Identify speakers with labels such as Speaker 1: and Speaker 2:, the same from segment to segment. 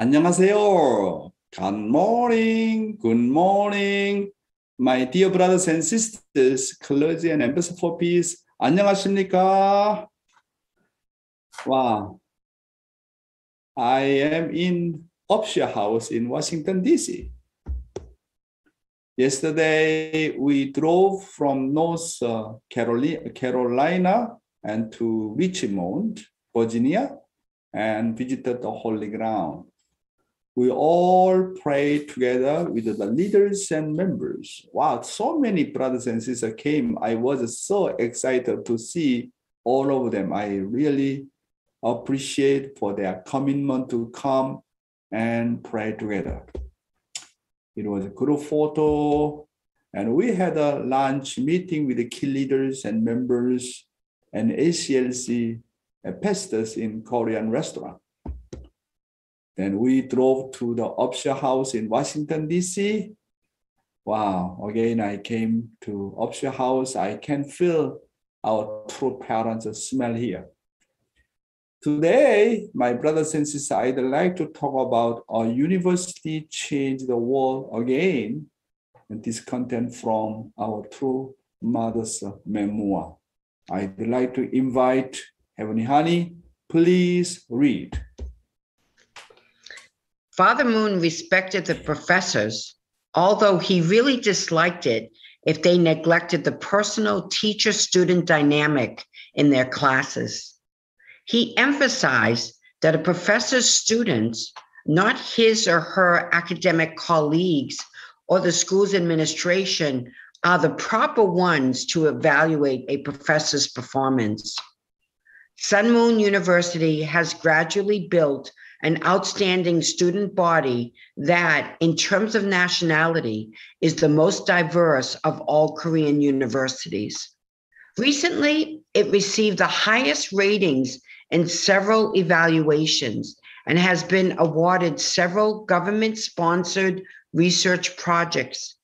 Speaker 1: 안녕하세요. Good morning. Good morning. My dear brothers and sisters, clergy and ambassador for peace. 안녕하십니까? Wow. I am in Upshur House in Washington, D.C. Yesterday, we drove from North uh, Carolina, Carolina and to Richmond, Virginia, and visited the Holy Ground. We all prayed together with the leaders and members. Wow, so many brothers and sisters came. I was so excited to see all of them. I really appreciate for their commitment to come and pray together. It was a group photo, and we had a lunch meeting with the key leaders and members and ACLC uh, pastors in Korean restaurant. Then we drove to the Upshur House in Washington, D.C. Wow, again, I came to Upshur House. I can feel our true parents' smell here. Today, my brothers and sisters, I'd like to talk about a university changed the world again. And this content from our true mother's memoir. I'd like to invite Heavenly Honey, please read.
Speaker 2: Father Moon respected the professors, although he really disliked it if they neglected the personal teacher student dynamic in their classes. He emphasized that a professor's students, not his or her academic colleagues or the school's administration, are the proper ones to evaluate a professor's performance. Sun Moon University has gradually built an outstanding student body that, in terms of nationality, is the most diverse of all Korean universities. Recently, it received the highest ratings in several evaluations and has been awarded several government sponsored research projects.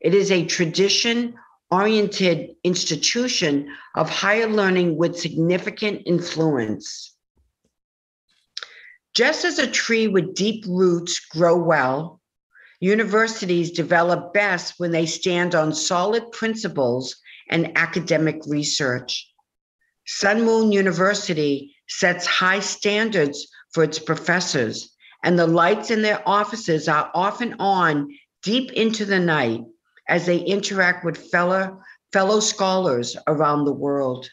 Speaker 2: It is a tradition oriented institution of higher learning with significant influence. Just as a tree with deep roots grow well, universities develop best when they stand on solid principles and academic research. Sun Moon University sets high standards for its professors, and the lights in their offices are often on deep into the night as they interact with fellow, fellow scholars around the world.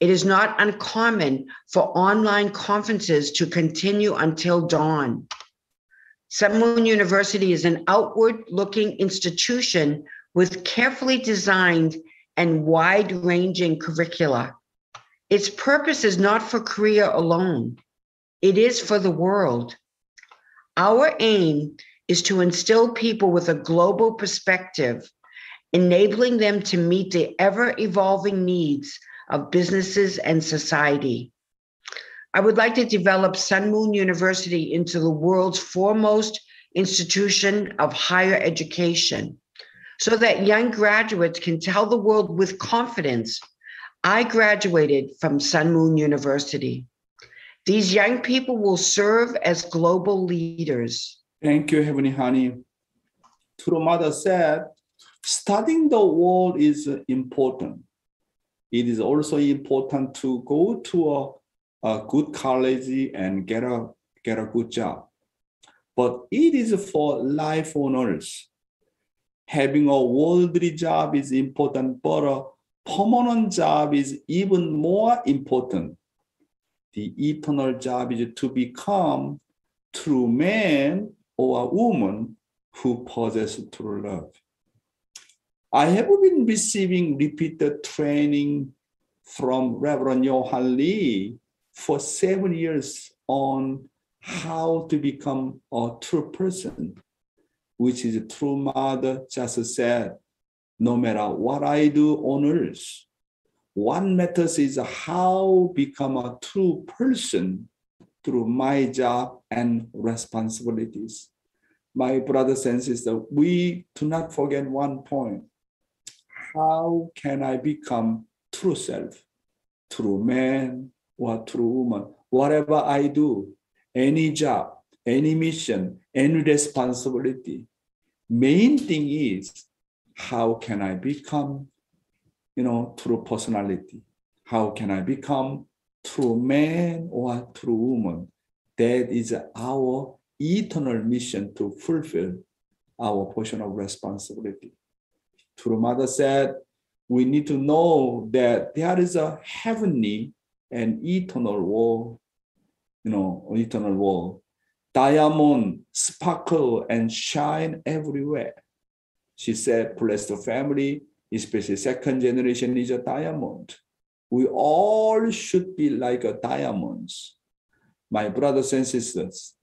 Speaker 2: It is not uncommon for online conferences to continue until dawn. Sun University is an outward looking institution with carefully designed and wide ranging curricula. Its purpose is not for Korea alone, it is for the world. Our aim is to instill people with a global perspective, enabling them to meet the ever evolving needs of businesses and society. I would like to develop Sun Moon University into the world's foremost institution of higher education so that young graduates can tell the world with confidence I graduated from Sun Moon University. These young people will serve as global leaders.
Speaker 1: Thank you, Heavenly Honey. Mother said, studying the world is important it is also important to go to a, a good college and get a get a good job. But it is for life owners. Having a worldly job is important, but a permanent job is even more important. The eternal job is to become true man or a woman who possess true love. I have been receiving repeated training from Reverend Johan Lee for seven years on how to become a true person, which is a true mother just said, no matter what I do on earth, what matters is how become a true person through my job and responsibilities. My brothers and sisters, we do not forget one point how can I become true self, true man or true woman? Whatever I do, any job, any mission, any responsibility. Main thing is how can I become, you know, true personality? How can I become true man or true woman? That is our eternal mission to fulfill our portion of responsibility. True Mother said, we need to know that there is a heavenly and eternal world, you know, eternal world. Diamond sparkle and shine everywhere. She said, blessed family, especially second generation is a diamond. We all should be like a diamonds. My brothers and sisters,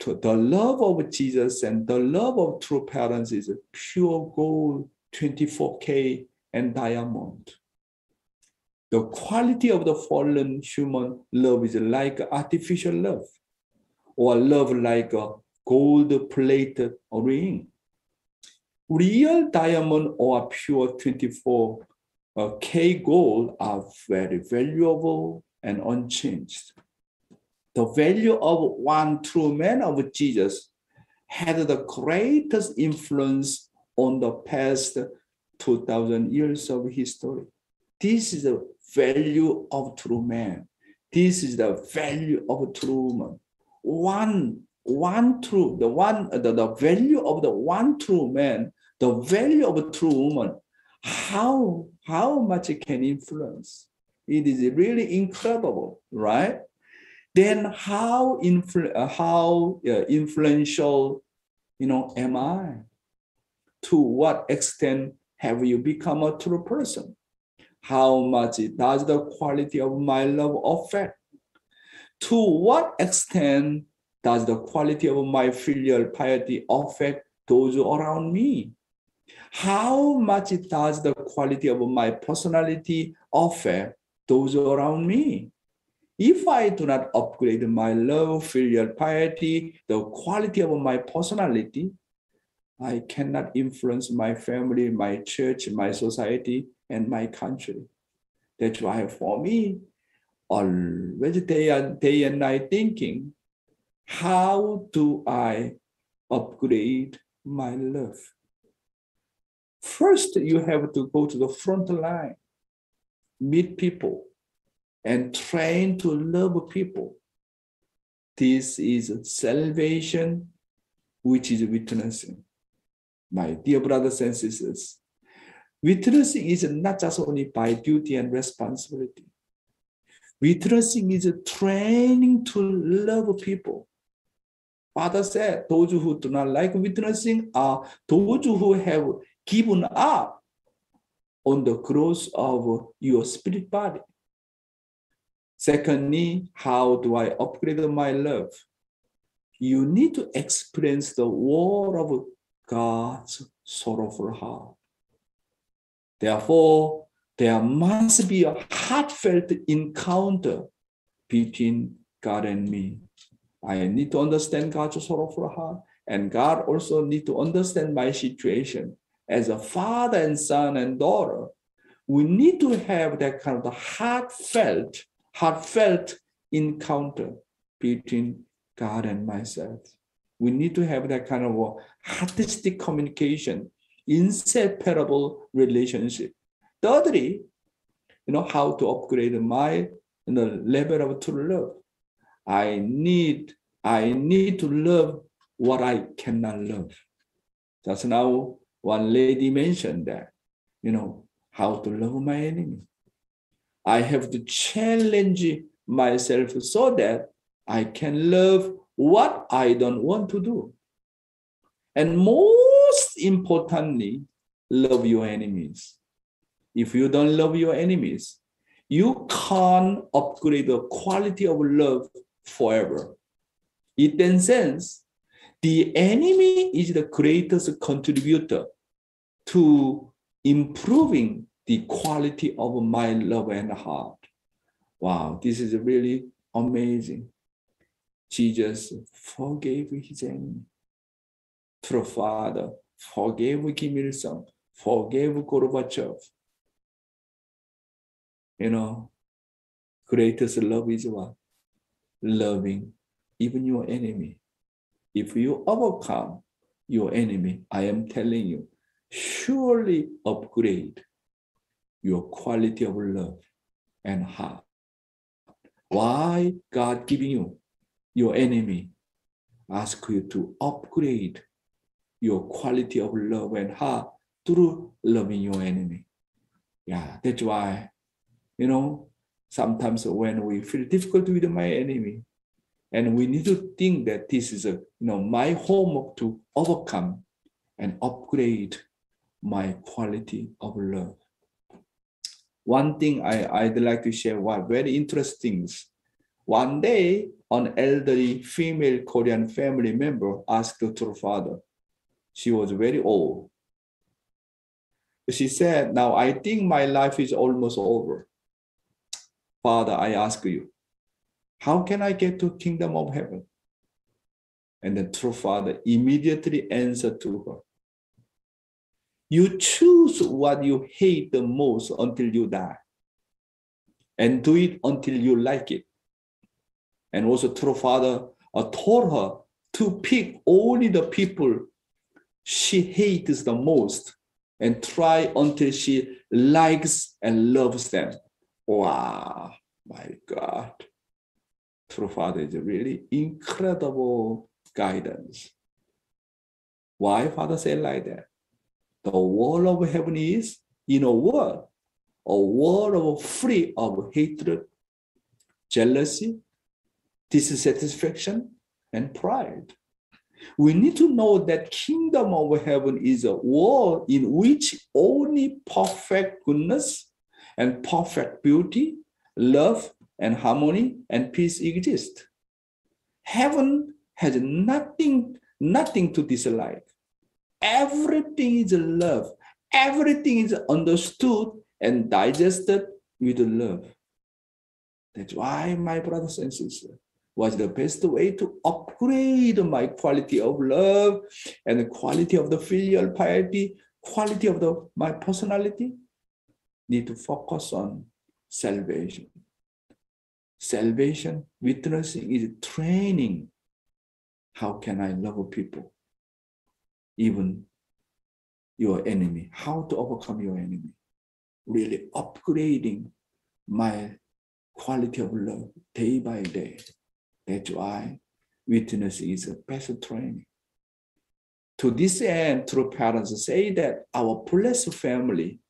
Speaker 1: to the love of Jesus and the love of true parents is a pure gold, 24K and diamond. The quality of the fallen human love is like artificial love or love like a gold plated ring. Real diamond or pure 24 uh, K gold are very valuable and unchanged. The value of one true man of Jesus had the greatest influence on the past 2000 years of history. This is the value of true man. This is the value of true woman. One, one true, the one, the, the value of the one true man, the value of a true woman, how, how much it can influence. It is really incredible, right? Then how, influ- uh, how uh, influential, you know, am I? To what extent have you become a true person? How much does the quality of my love affect? To what extent does the quality of my filial piety affect those around me? How much does the quality of my personality affect those around me? If I do not upgrade my love, filial piety, the quality of my personality, I cannot influence my family, my church, my society, and my country. That's why for me, always day and day and night thinking, how do I upgrade my love? First, you have to go to the front line, meet people, and train to love people. This is salvation, which is witnessing. My dear brothers and sisters, witnessing is not just only by duty and responsibility. Witnessing is a training to love people. Father said, those who do not like witnessing are those who have given up on the growth of your spirit body. Secondly, how do I upgrade my love? You need to experience the war of God's sorrowful heart. Therefore, there must be a heartfelt encounter between God and me. I need to understand God's sorrowful heart, and God also need to understand my situation as a father and son and daughter. We need to have that kind of heartfelt, heartfelt encounter between God and myself. We need to have that kind of a heartistic communication, inseparable relationship. Thirdly, you know, how to upgrade my you know, level of true love. I need, I need to love what I cannot love. Just now, one lady mentioned that, you know, how to love my enemy. I have to challenge myself so that I can love what I don't want to do. And most importantly, love your enemies. If you don't love your enemies, you can't upgrade the quality of love forever. In that sense, the enemy is the greatest contributor to improving the quality of my love and heart. Wow, this is really amazing. Jesus forgave his enemy. Through Father, forgave Kim Il sung, forgave Gorbachev. You know, greatest love is what? Loving even your enemy. if you overcome your enemy, I am telling you, surely upgrade your quality of love and heart. Why God giving you your enemy? Ask you to upgrade your quality of love and heart through loving your enemy. Yeah, that's why, you know, sometimes when we feel difficult with my enemy, and we need to think that this is a you know my homework to overcome and upgrade my quality of love. One thing I, I'd like to share one very interesting. One day, an elderly female Korean family member asked her father. She was very old. She said, Now I think my life is almost over. Father, I ask you, how can I get to kingdom of heaven? And the true father immediately answered to her, you choose what you hate the most until you die. And do it until you like it. And also, true father uh, told her to pick only the people she hates the most and try until she likes and loves them. Wow, my God. True Father is a really incredible guidance. Why Father said like that? The world of heaven is in a world, a world of free of hatred, jealousy, dissatisfaction, and pride. We need to know that kingdom of heaven is a world in which only perfect goodness and perfect beauty, love and harmony and peace exist. Heaven has nothing, nothing to dislike. Everything is love. Everything is understood and digested with love. That's why, my brothers and sisters, was the best way to upgrade my quality of love and the quality of the filial piety, quality of the my personality. Need to focus on salvation. Salvation, witnessing is training. How can I love people? even your enemy, how to overcome your enemy. Really upgrading my quality of love day by day. That's why witness is a best training. To this end, true parents say that our blessed family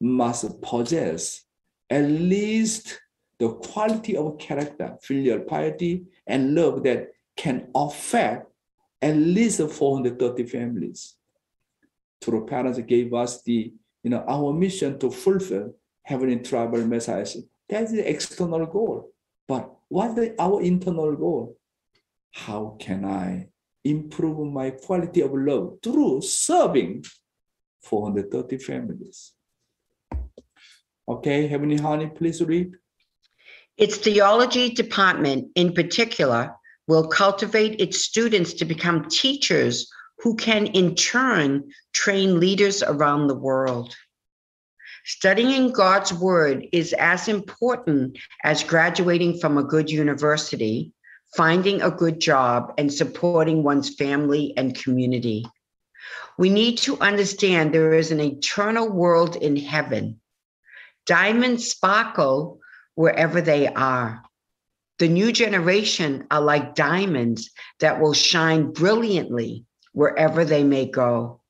Speaker 1: must possess at least the quality of character, filial piety, and love that can affect at least 430 families. True parents gave us the, you know, our mission to fulfill heavenly tribal messiahship. That's the external goal. But what's our internal goal? How can I improve my quality of love through serving 430 families? Okay, Heavenly Honey, please read.
Speaker 2: Its theology department, in particular, will cultivate its students to become teachers who can in turn train leaders around the world. Studying God's word is as important as graduating from a good university, finding a good job, and supporting one's family and community. We need to understand there is an eternal world in heaven. Diamonds sparkle wherever they are. The new generation are like diamonds that will shine brilliantly wherever they may go.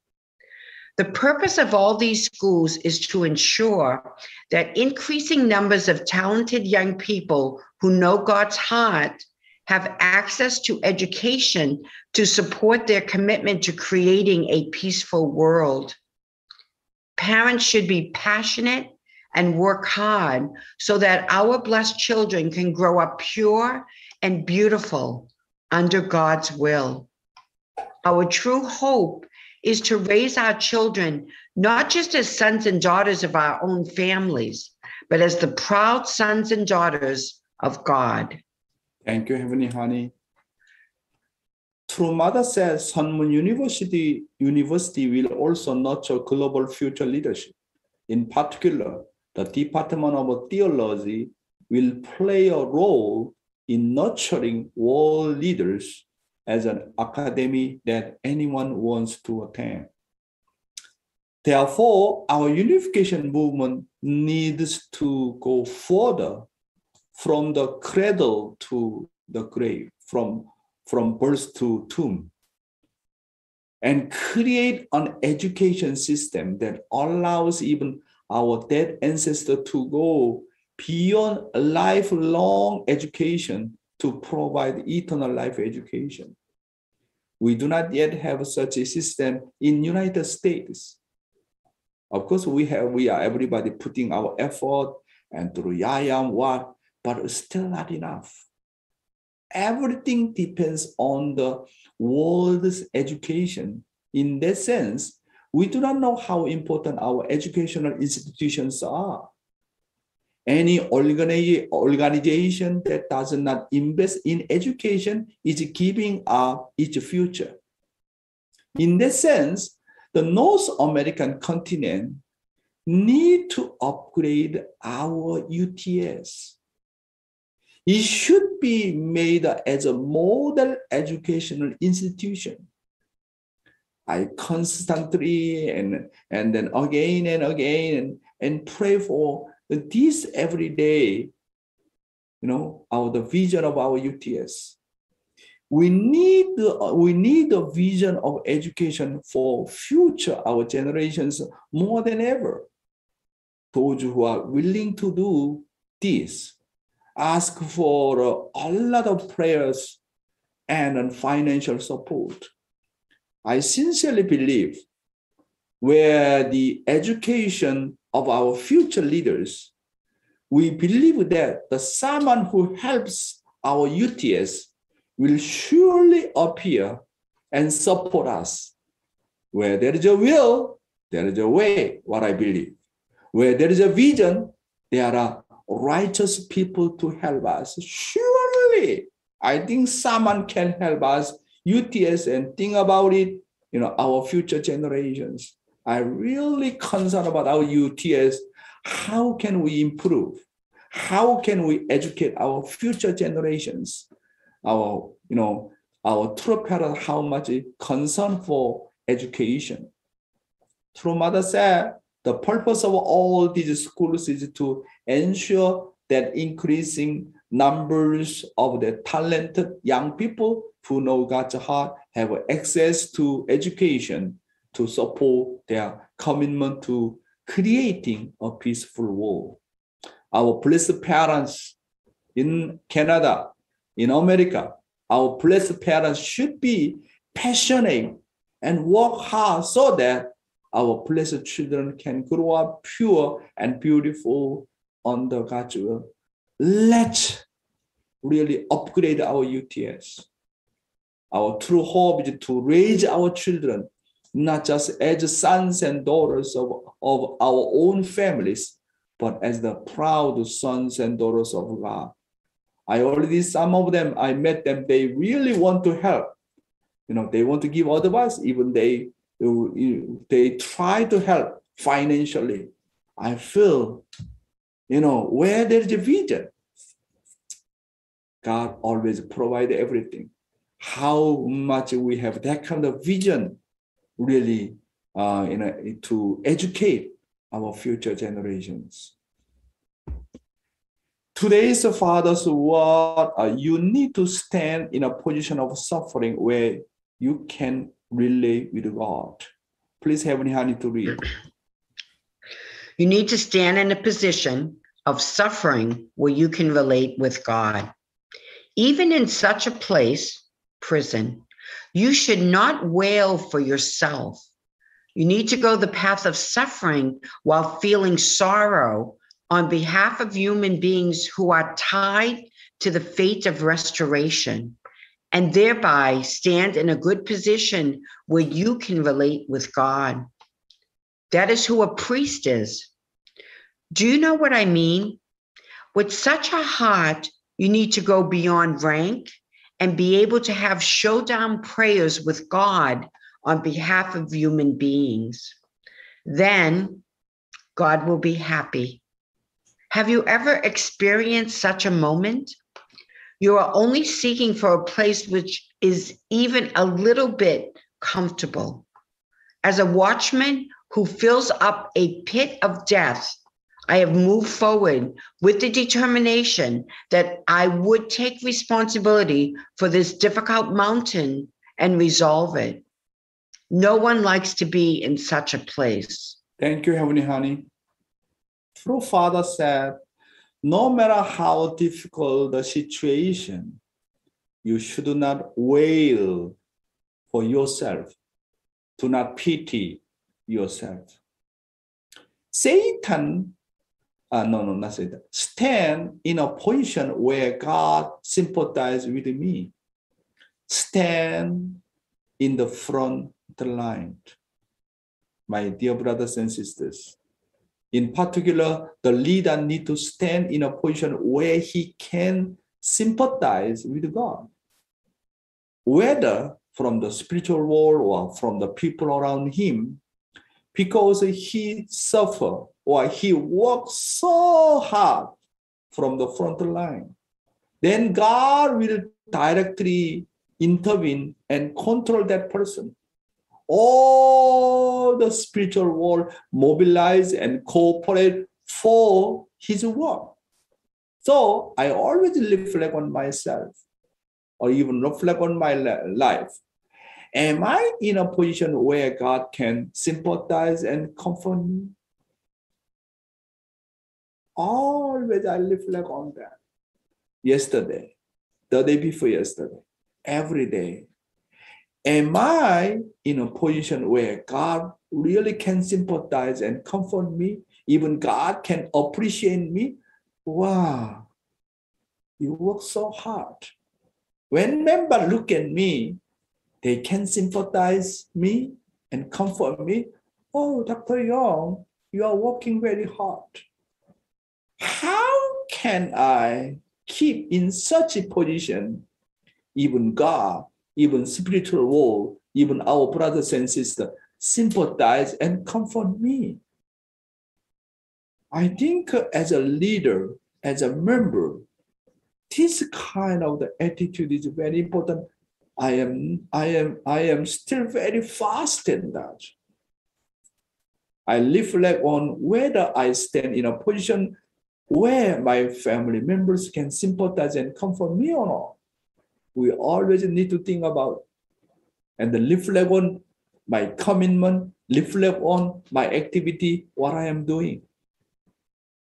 Speaker 2: The purpose of all these schools is to ensure that increasing numbers of talented young people who know God's heart have access to education to support their commitment to creating a peaceful world. Parents should be passionate and work hard so that our blessed children can grow up pure and beautiful under God's will. Our true hope is to raise our children not just as sons and daughters of our own families, but as the proud sons and daughters of God.
Speaker 1: Thank you, Heavenly Honey. True Mother says Sun Moon University, University will also nurture global future leadership. In particular, the Department of Theology will play a role in nurturing world leaders as an academy that anyone wants to attend. Therefore, our unification movement needs to go further from the cradle to the grave, from, from birth to tomb, and create an education system that allows even our dead ancestors to go beyond lifelong education to provide eternal life education. We do not yet have such a system in United States. Of course, we have we are everybody putting our effort and through YAYAM what, but still not enough. Everything depends on the world's education. In that sense, we do not know how important our educational institutions are. Any organization that does not invest in education is giving up its future. In that sense, the North American continent need to upgrade our UTS. It should be made as a model educational institution. I constantly and, and then again and again and, and pray for this every day, you know, our the vision of our UTS. We need we need a vision of education for future our generations more than ever. Those who are willing to do this, ask for uh, a lot of prayers and uh, financial support. I sincerely believe where the education of our future leaders, we believe that the someone who helps our UTS will surely appear and support us. Where there is a will, there is a way, what I believe. Where there is a vision, there are righteous people to help us. Surely, I think someone can help us, UTS, and think about it, you know, our future generations. I really concerned about our UTS. How can we improve? How can we educate our future generations? Our, you know, our true parents, how much concern for education. True mother said, the purpose of all these schools is to ensure that increasing numbers of the talented young people who know God's heart have access to education to support their commitment to creating a peaceful world. Our blessed parents in Canada, in America, our blessed parents should be passionate and work hard so that our blessed children can grow up pure and beautiful under God's will. Let's really upgrade our UTS. Our true hope is to raise our children not just as sons and daughters of, of our own families, but as the proud sons and daughters of God. I already, some of them, I met them, they really want to help. You know, they want to give advice, even they, they try to help financially. I feel, you know, where there's a vision, God always provide everything. How much we have that kind of vision really uh, you know, to educate our future generations. Today's Father's word, uh, you need to stand in a position of suffering where you can relate with God. Please, Heavenly Honey, to read.
Speaker 2: You need to stand in a position of suffering where you can relate with God. Even in such a place, prison, you should not wail for yourself. You need to go the path of suffering while feeling sorrow on behalf of human beings who are tied to the fate of restoration and thereby stand in a good position where you can relate with God. That is who a priest is. Do you know what I mean? With such a heart, you need to go beyond rank and be able to have showdown prayers with God on behalf of human beings. Then God will be happy. Have you ever experienced such a moment? You are only seeking for a place which is even a little bit comfortable. As a watchman who fills up a pit of death, I have moved forward with the determination that I would take responsibility for this difficult mountain and resolve it. No one likes to be in such a place.
Speaker 1: Thank you, Heavenly Honey. True Father said, no matter how difficult the situation, you should not wail for yourself. Do not pity yourself. Satan, uh, no, no, not Satan, stand in a position where God sympathizes with me. Stand in the front line. My dear brothers and sisters, in particular, the leader need to stand in a position where he can sympathize with God. Whether from the spiritual world or from the people around him, because he suffer or he works so hard from the front line. Then God will directly intervene and control that person. All the spiritual world mobilize and cooperate for his work. So I always reflect on myself or even reflect on my life. Am I in a position where God can sympathize and comfort me? Always I reflect on that. Yesterday, the day before yesterday, every day. Am I in a position where God really can sympathize and comfort me? Even God can appreciate me? Wow, you work so hard. When members look at me, they can sympathize me and comfort me. Oh, Dr. Young, you are working very hard. How can I keep in such a position? Even God, even spiritual world, even our brothers and sisters sympathize and comfort me. I think as a leader, as a member, this kind of the attitude is very important I am, I am, I am still very fast in that. I live reflect on whether I stand in a position where my family members can sympathize and comfort me or not. We always need to think about and then reflect on my commitment, reflect on my activity, what I am doing.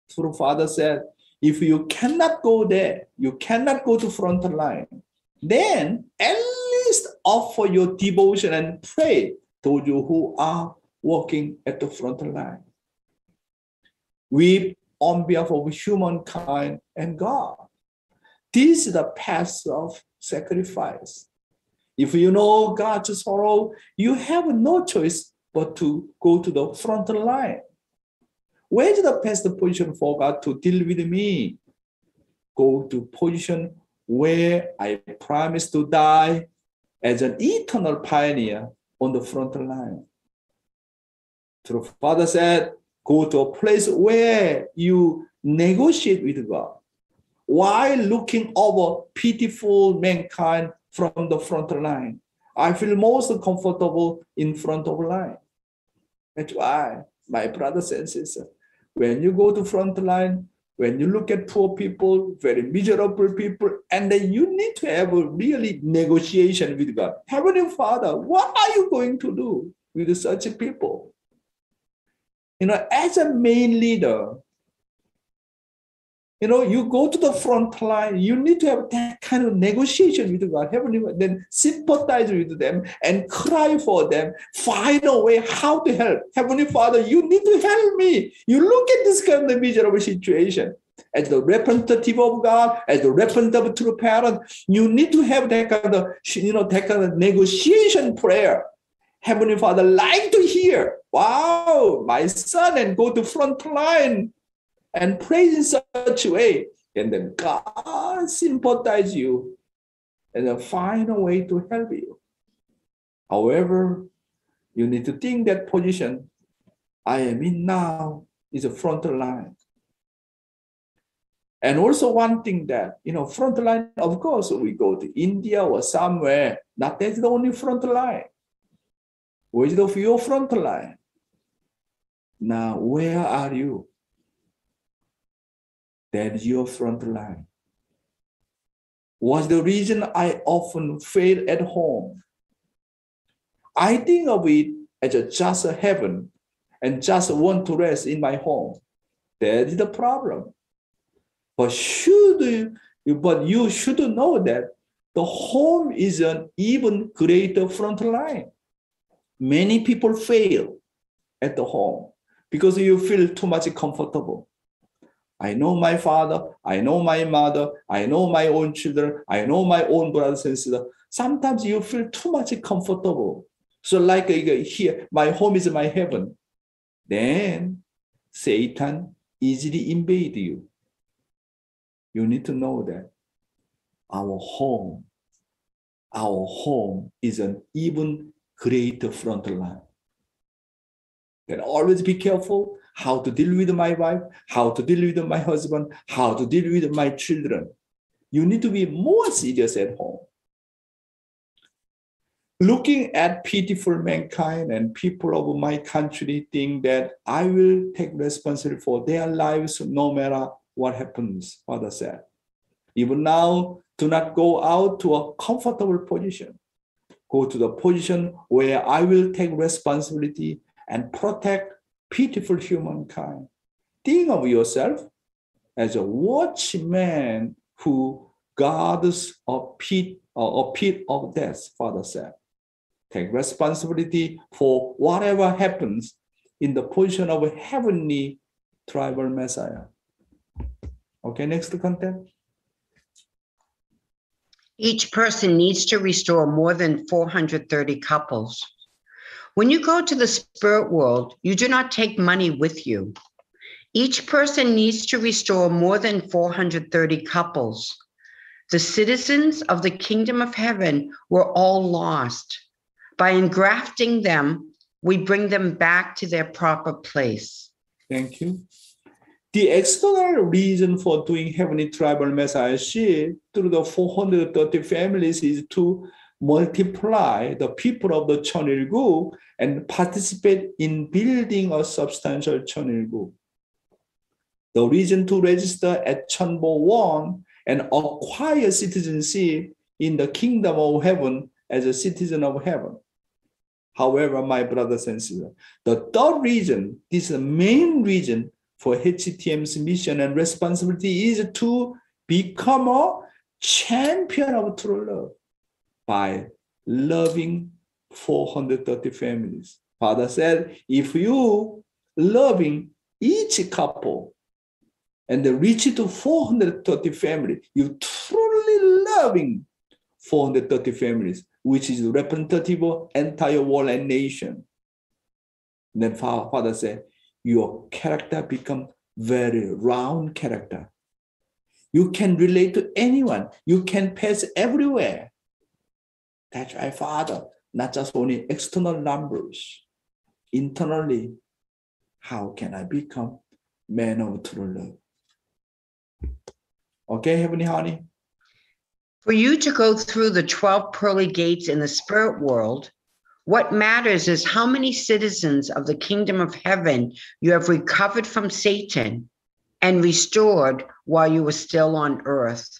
Speaker 1: So Father said, if you cannot go there, you cannot go to front line, then at least offer your devotion and pray to you who are working at the front line. Weep on behalf of humankind and God. This is the path of sacrifice. If you know God's sorrow, you have no choice but to go to the front line. Where's the best position for God to deal with me? Go to position where I promise to die as an eternal pioneer on the front line. The Father said, go to a place where you negotiate with God while looking over pitiful mankind from the front line. I feel most comfortable in front of line. That's why, my brothers and sisters, when you go to front line, when you look at poor people, very miserable people, and then you need to have a really negotiation with God. Heavenly Father, what are you going to do with such people? You know, as a main leader, you know, you go to the front line, you need to have that kind of negotiation with God. Heavenly then sympathize with them and cry for them. Find a way how to help. Heavenly Father, you need to help me. You look at this kind of miserable situation. As the representative of God, as the representative of true parent, you need to have that kind of, you know, that kind of negotiation prayer. Heavenly Father, like to hear, wow, my son, and go to front line and pray in such a way, and then God sympathize you and then find a way to help you. However, you need to think that position I am in now is a front line. And also one thing that, you know, front line, of course, we go to India or somewhere. Not that's the only front line. Where's the your front line? Now, where are you? That's your front line. What's the reason I often fail at home? I think of it as a just a heaven and just want to rest in my home. That is the problem. But should you, but you should know that the home is an even greater front line. Many people fail at the home because you feel too much comfortable. I know my father, I know my mother, I know my own children, I know my own brothers and sisters. Sometimes you feel too much comfortable. So, like uh, here, my home is my heaven. Then Satan easily invade you. You need to know that our home, our home is an even greater front line. Then always be careful how to deal with my wife, how to deal with my husband, how to deal with my children. You need to be more serious at home. Looking at pitiful mankind and people of my country think that I will take responsibility for their lives no matter what happens, Father said. Even now, do not go out to a comfortable position. Go to the position where I will take responsibility and protect pitiful humankind. Think of yourself as a watchman who guards a pit, a pit of death, Father said. Take responsibility for whatever happens in the position of a heavenly tribal Messiah. Okay, next content.
Speaker 2: Each person needs to restore more than 430 couples. When you go to the spirit world, you do not take money with you. Each person needs to restore more than 430 couples. The citizens of the kingdom of heaven were all lost. By engrafting them, we bring them back to their proper place.
Speaker 1: Thank you. The external reason for doing heavenly tribal messiahship through the 430 families is to multiply the people of the Chonilgu and participate in building a substantial Chonilgu. The reason to register at Cheonbowon and acquire citizenship in the kingdom of heaven as a citizen of heaven. However, my brothers and sisters, the third reason, this is the main reason for HTM's mission and responsibility is to become a champion of true love by loving 430 families. Father said, if you loving each couple and reach to 430 families, you truly loving 430 families, which is representative of entire world and nation. Then Father said, your character become very round character. You can relate to anyone. You can pass everywhere. That's why, Father, not just only external numbers, internally, how can I become man of true love? Okay, Heavenly Honey.
Speaker 2: For you to go through the 12 pearly gates in the spirit world, what matters is how many citizens of the kingdom of heaven you have recovered from Satan and restored while you were still on earth.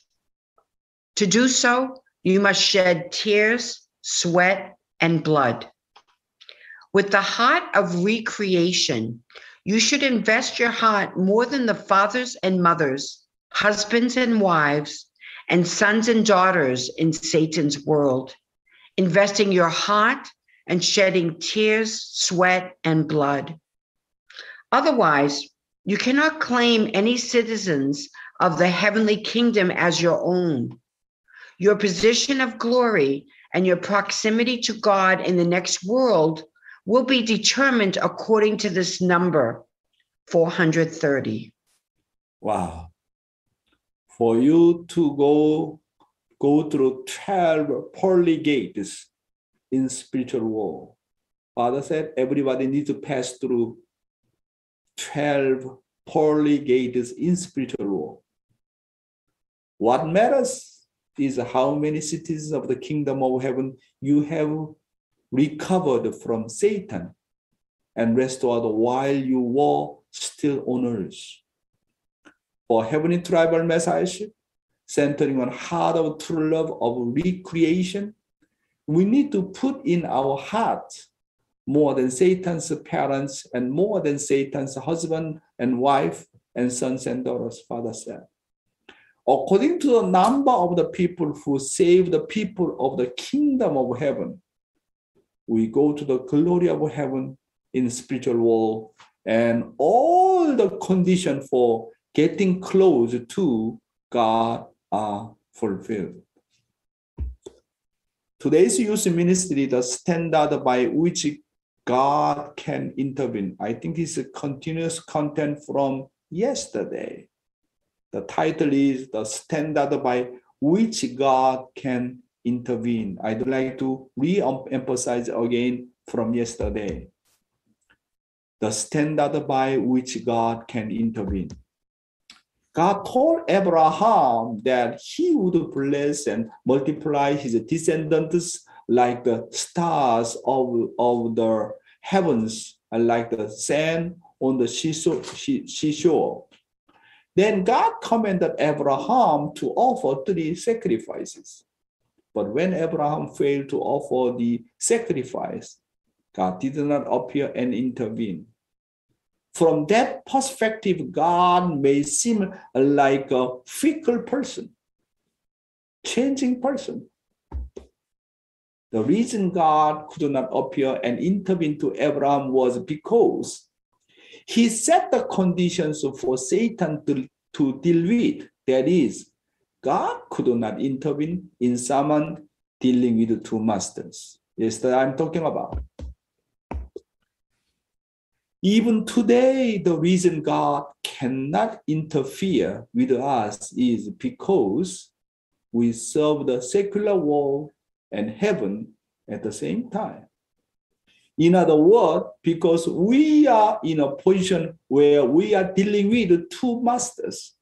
Speaker 2: To do so, you must shed tears, sweat, and blood. With the heart of recreation, you should invest your heart more than the fathers and mothers, husbands and wives, and sons and daughters in Satan's world, investing your heart and shedding tears, sweat, and blood. Otherwise, you cannot claim any citizens of the heavenly kingdom as your own. Your position of glory and your proximity to God in the next world will be determined according to this number 430.
Speaker 1: Wow. For you to go go through 12 pearly gates in spiritual world. Father said everybody needs to pass through 12 pearly gates in spiritual world. What matters is how many cities of the kingdom of heaven you have recovered from Satan and restored while you were still on earth. For heavenly tribal messiahship, centering on heart of true love of recreation, we need to put in our heart more than Satan's parents and more than Satan's husband and wife and sons and daughters, Father said. According to the number of the people who save the people of the kingdom of heaven, we go to the glory of heaven in spiritual world and all the condition for getting close to God are fulfilled. Today's youth ministry, the standard by which God can intervene. I think is a continuous content from yesterday. The title is The Standard by which God can intervene. I'd like to re emphasize again from yesterday. The standard by which God can intervene. God told Abraham that he would bless and multiply his descendants like the stars of, of the heavens and like the sand on the seashore. Then God commanded Abraham to offer three sacrifices. But when Abraham failed to offer the sacrifice, God did not appear and intervene. From that perspective, God may seem like a fickle person, changing person. The reason God could not appear and intervene to Abraham was because he set the conditions for Satan to, to deal with. That is, God could not intervene in someone dealing with two masters. Yes, that I'm talking about. Even today, the reason God cannot interfere with us is because we serve the secular world and heaven at the same time. In other words, because we are in a position where we are dealing with two masters,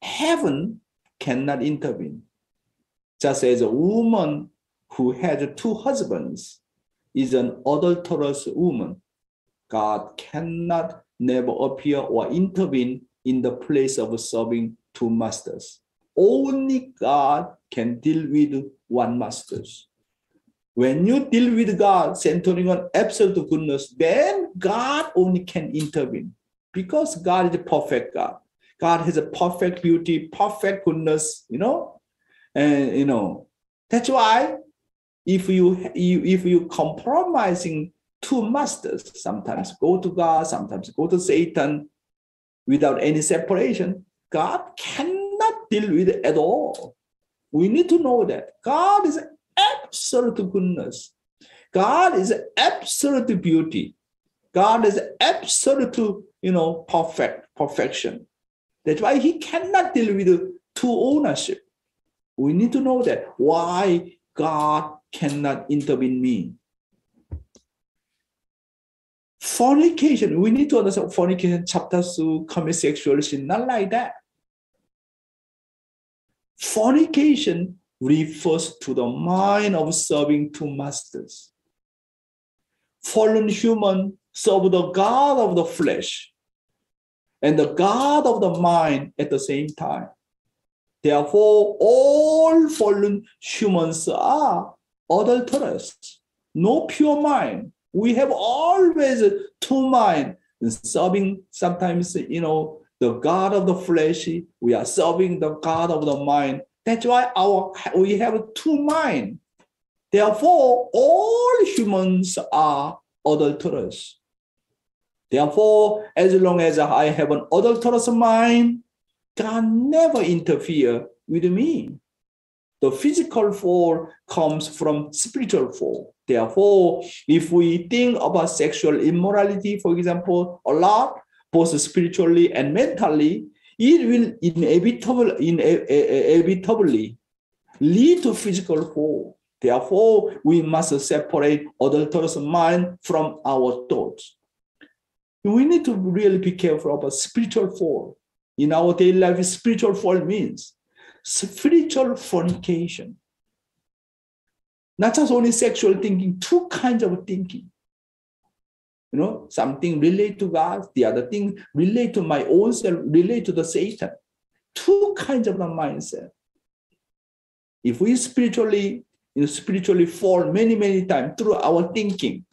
Speaker 1: heaven cannot intervene. Just as a woman who has two husbands is an adulterous woman God cannot never appear or intervene in the place of serving two masters. Only God can deal with one master. When you deal with God, centering on absolute goodness, then God only can intervene because God is a perfect God. God has a perfect beauty, perfect goodness, you know, and you know that's why if you, you if you compromising two masters, sometimes go to God, sometimes go to Satan without any separation. God cannot deal with it at all. We need to know that God is absolute goodness. God is absolute beauty. God is absolute, you know, perfect, perfection. That's why he cannot deal with two ownership. We need to know that why God cannot intervene me fornication, we need to understand fornication chapter to commit sexual sin, not like that. Fornication refers to the mind of serving two masters. Fallen human serve the God of the flesh and the God of the mind at the same time. Therefore, all fallen humans are adulterous, no pure mind, we have always two minds, serving sometimes, you know, the God of the flesh. We are serving the God of the mind. That's why our we have two minds. Therefore, all humans are adulterous. Therefore, as long as I have an adulterous mind, God never interfere with me. The physical fall comes from spiritual fall. Therefore, if we think about sexual immorality, for example, a lot, both spiritually and mentally, it will inevitably, inevitably lead to physical fall. Therefore, we must separate adulterous mind from our thoughts. We need to really be careful about spiritual fall. In our daily life, spiritual fall means spiritual fornication. Not just only sexual thinking, two kinds of thinking. You know, something relate to God, the other thing relate to my own self, relate to the Satan. Two kinds of the mindset. If we spiritually, you know, spiritually fall many, many times through our thinking,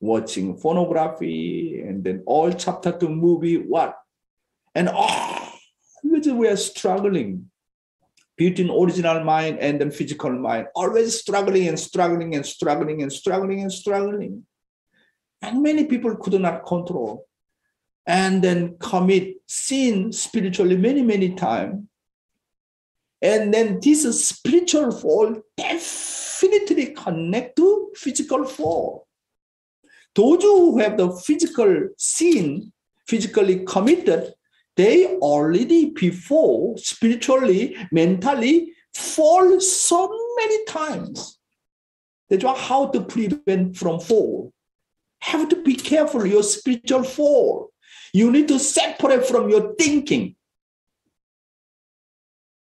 Speaker 1: watching pornography and then all chapter two movie, what? And all we are struggling between original mind and then physical mind, always struggling and struggling and struggling and struggling and struggling. And many people could not control and then commit sin spiritually many, many times. And then this spiritual fall definitely connect to physical fall. Those who have the physical sin, physically committed, they already before spiritually, mentally fall so many times. That's how to prevent from fall. Have to be careful your spiritual fall. You need to separate from your thinking.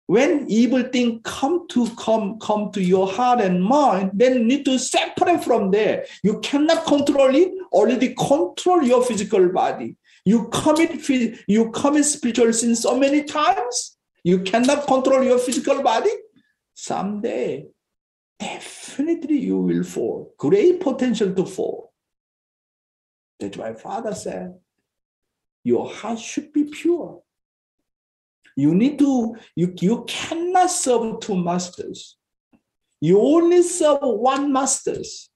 Speaker 1: When evil thing come to come come to your heart and mind, then you need to separate from there. You cannot control it. Already control your physical body. You commit you commit spiritual sin so many times. You cannot control your physical body. Someday, definitely you will fall. Great potential to fall. Why Father said, your heart should be pure. You need to, you, you cannot serve two masters. You only serve one masters.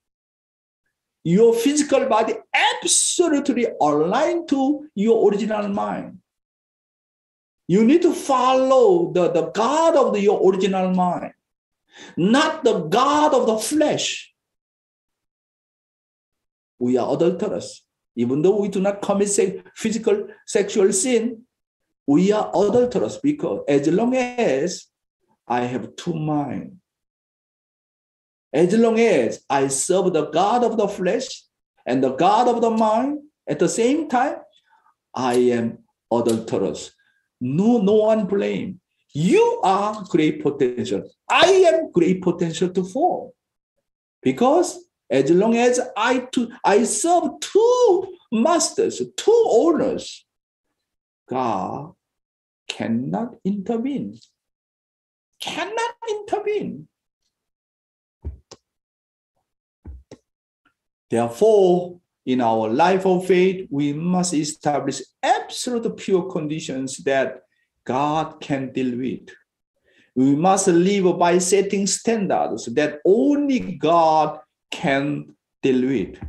Speaker 1: Your physical body absolutely aligned to your original mind. You need to follow the, the God of the, your original mind, not the God of the flesh. We are adulterous. Even though we do not commit physical sexual sin, we are adulterous because as long as I have two minds, as long as I serve the God of the flesh and the God of the mind at the same time, I am adulterous. No, no one blame. You are great potential. I am great potential to fall. Because as long as I, to, I serve two masters, two owners, God cannot intervene. Cannot intervene. Therefore, in our life of faith, we must establish absolute pure conditions that God can deal with. We must live by setting standards that only God can dilute.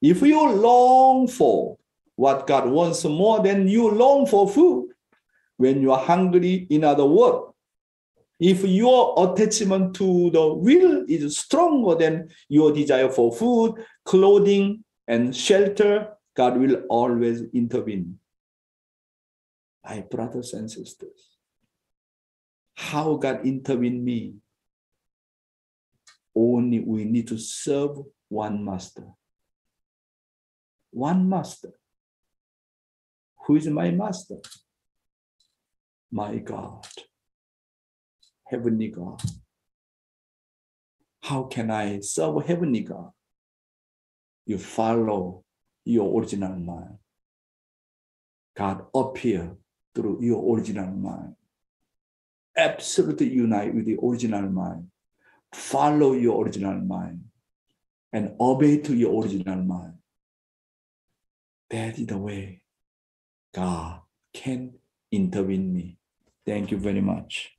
Speaker 1: If you long for what God wants more than you long for food, when you are hungry, in other words, if your attachment to the will is stronger than your desire for food, clothing, and shelter, God will always intervene. My brothers and sisters, how God intervened me? Only we need to serve one master. One master. Who is my master? My God. Heavenly God. How can I serve Heavenly God? You follow your original mind. God appear through your original mind. Absolutely unite with the original mind. Follow your original mind and obey to your original mind. That is the way God can intervene me. Thank you very much.